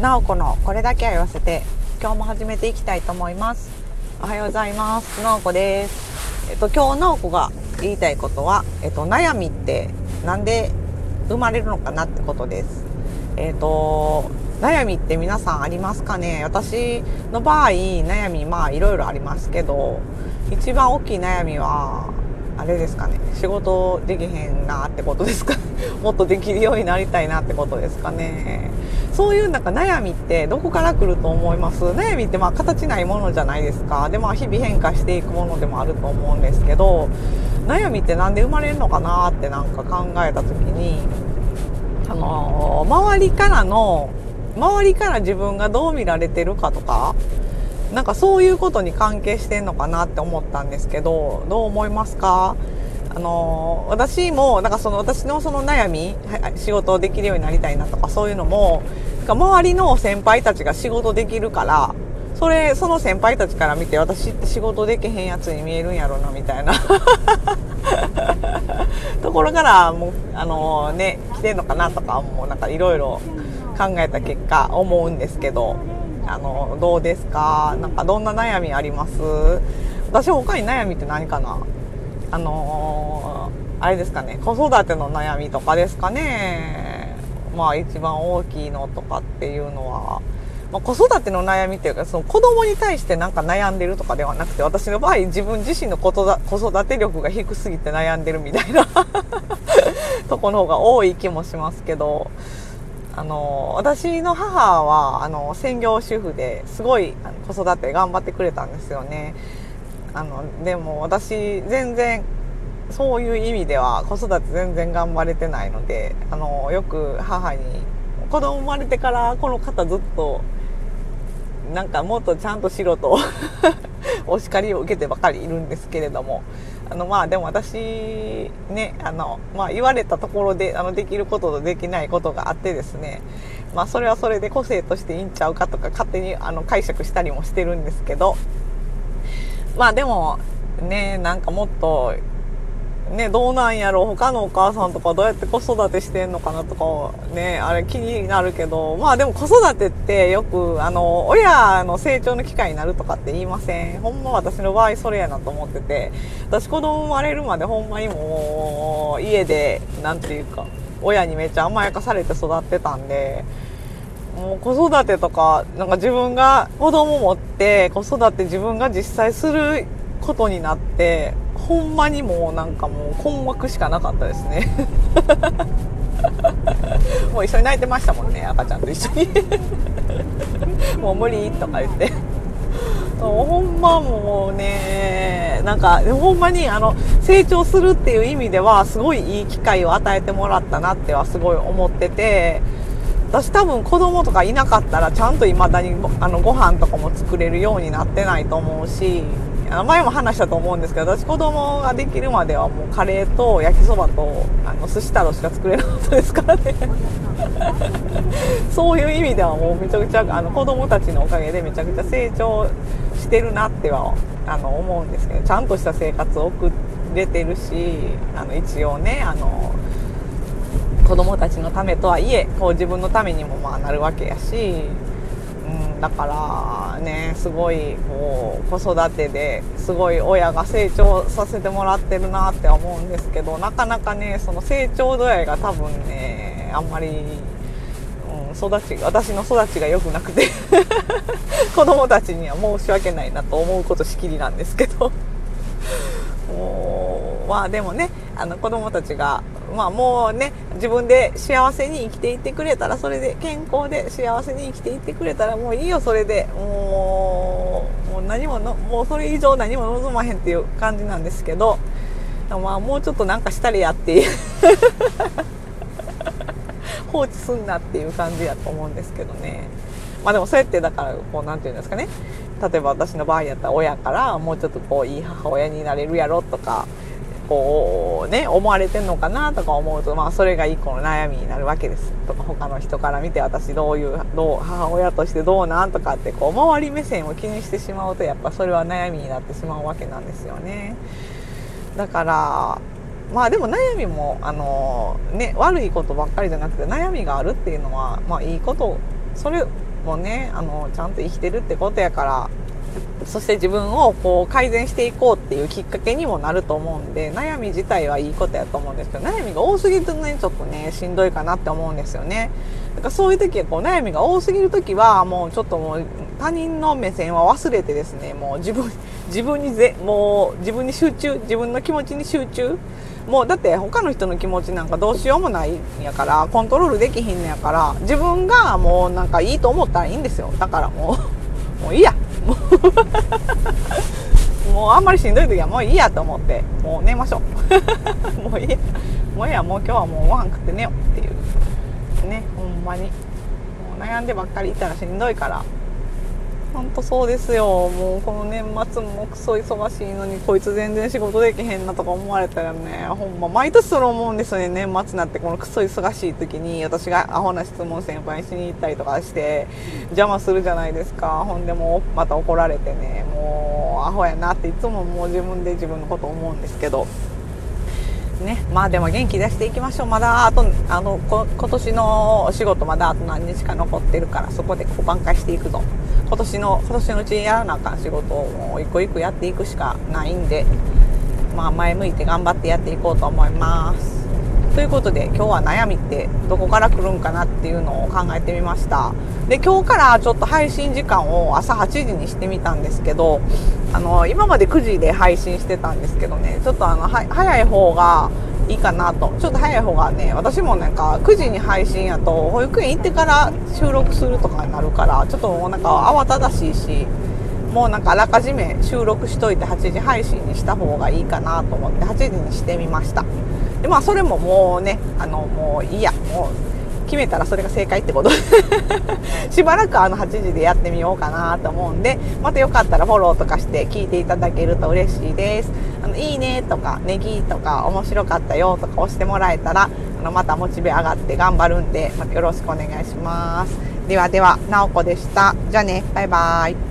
なおこのこれだけは言わせて今日も始めていきたいと思います。おはようございます。なおこです。えっと今日なおこが言いたいことはえっと悩みってなんで生まれるのかなってことです。えっと悩みって皆さんありますかね？私の場合悩みまあいろいろありますけど一番大きい悩みはあれですかね。仕事できへんなってことですか？もっとできるようになりたいなってことですかね。そういうなんか悩みってどこから来ると思います悩みってまあ形ないものじゃないですか。でまあ日々変化していくものでもあると思うんですけど悩みって何で生まれるのかなってなんか考えた時にあのー、周りからの周りから自分がどう見られてるかとかなんかそういうことに関係してんのかなって思ったんですけどどう思いますか？あの私もなんかその私のその悩み仕事できるようになりたいなとかそういうのも周りの先輩たちが仕事できるからそれその先輩たちから見て私って仕事できへんやつに見えるんやろなみたいな。ところからもうあのね来てんのかなとかもなんかいろいろ考えた結果思うんですけどあのどうですか？なんかどんな悩みあります？私他に悩みって何かな？あのー、あれですかね子育ての悩みとかですかね。まあ一番大きいのとかっていうのは、まあ、子育ての悩みっていうかその子供に対してなんか悩んでるとかではなくて私の場合自分自身の子育て力が低すぎて悩んでるみたいな とこの方が多い気もしますけどあの私の母はあの専業主婦ですごい子育て頑張ってくれたんですよね。あのでも私全然そういう意味では子育て全然頑張れてないのであのよく母に子供生まれてからこの方ずっとなんかもっとちゃんとしろとお叱りを受けてばかりいるんですけれどもあのまあでも私ねあの、まあ、言われたところであのできることとできないことがあってですねまあそれはそれで個性としていいんちゃうかとか勝手にあの解釈したりもしてるんですけどまあでもねなんかもっとね、どうなんやろ。他のお母さんとかどうやって子育てしてんのかなとかねあれ気になるけど。まあでも子育てってよくあの親の成長の機会になるとかって言いません。ほんま私の場合それやなと思ってて。私子供生まれるまでほんまにもう家で何て言うか親にめっちゃ甘やかされて育ってたんで。もう子育てとかなんか自分が子供持って子育て自分が実際することになってほんまにもうなんかもう困惑しかなかったですね。もう一緒に泣いてましたもんね赤ちゃんと一緒に。もう無理とか言って。ほんまもうねなんかほんまにあの成長するっていう意味ではすごいいい機会を与えてもらったなってはすごい思ってて私多分子供とかいなかったらちゃんといまだにあのご飯とかも作れるようになってないと思うし前も話したと思うんですけど私子供ができるまではもうカレーと焼きそばとあの寿司太郎しか作れなかったですからね。そういう意味ではもうめちゃくちゃあの子供たちのおかげでめちゃくちゃ成長してるなってはあの思うんですけどちゃんとした生活を送れてるしあの一応ねあの子供たちのためとはいえこう自分のためにもまあなるわけやしうんだからねすごいこう子育てですごい親が成長させてもらってるなって思うんですけどなかなかねその成長度合いが多分ねあんまり、うん、育ち私の育ちが良くなくて 子供たちには申し訳ないなと思うことしきりなんですけど。もうまあでもねあの子供たちがまあもうね自分で幸せに生きていってくれたらそれで健康で幸せに生きていってくれたらもういいよそれでもうもう何ものもうそれ以上何も望まへんっていう感じなんですけど まあもうちょっとなんかしたりやっていう。放置すんなっていう感じやと思うんですけどね。まあでもそうやってだからこう何て言うんですかね。例えば私の場合やったら親からもうちょっとこういい母親になれるやろとかこうね思われてんのかなとか思うとまあそれが一個の悩みになるわけです。とか他の人から見て私どういうどう母親としてどうなんとかってこう周り目線を気にしてしまうとやっぱそれは悩みになってしまうわけなんですよね。だからまあでも悩みもあのね悪いことばっかりじゃなくて悩みがあるっていうのはまあいいこと。それもねあのちゃんと生きてるってことやからそして自分をこう改善していこうっていうきっかけにもなると思うんで悩み自体はいいことやと思うんですけど悩みが多すぎるとねちょっとねしんどいかなって思うんですよね。だからそういう時はこう悩みが多すぎる時はもうちょっともう他人の目線は忘れてですねもう自分 自分にぜもう自分に集中自分の気持ちに集中。もうだって他の人の気持ちなんかどうしようもないんやからコントロールできひんのやから自分がもうなんかいいと思ったらいいんですよ。だからもう もういいや。もう。もうあんまりしんどい時はもういいやと思って。もう寝ましょう。もういい。やもういいや。もう今日はもうご飯食って寝ようっていう。ねほんまに。もう悩んでばっかりいたらしんどいから。ほんとそうですよ。もうこの年末もクソ忙しいのにこいつ全然仕事できへんなとか思われたらねほんま毎年それ思うんですよね。年末になってこのクソ忙しい時に私がアホな質問先輩しに行ったりとかして邪魔するじゃないですか。ほんでもうまた怒られてねもうアホやなっていつももう自分で自分のこと思うんですけど。ね、まあでも元気出していきましょう。まだあとあのこ今年のお仕事まだあと何日か残ってるからそこでこう挽回していくぞ。今年の今年のうちにやらなあかん仕事をもう一個一個やっていくしかないんでまあ前向いて頑張ってやっていこうと思います。ということで今日は悩みってどこから来るんかなっていうのを考えてみました。で今日からちょっと配信時間を朝8時にしてみたんですけどあの今まで9時で配信してたんですけどねちょっとあのは早い方がいいかなと。ちょっと早い方がね私もなんか9時に配信やと保育園行ってから収録するとかになるからちょっともうなんか慌ただしいしもうなんかあらかじめ収録しといて8時配信にした方がいいかなと思って8時にしてみました。でまあそれももうねあのもういいや。もう決めたらそれが正解ってこと。しばらくあの8時でやってみようかなと思うんでまたよかったらフォローとかして聞いていただけると嬉しいです。あのいいねとかネギとか面白かったよとか押してもらえたらあのまたモチベ上がって頑張るんで、また、よろしくお願いします。ではではなおこでした。じゃあね。バイバーイ。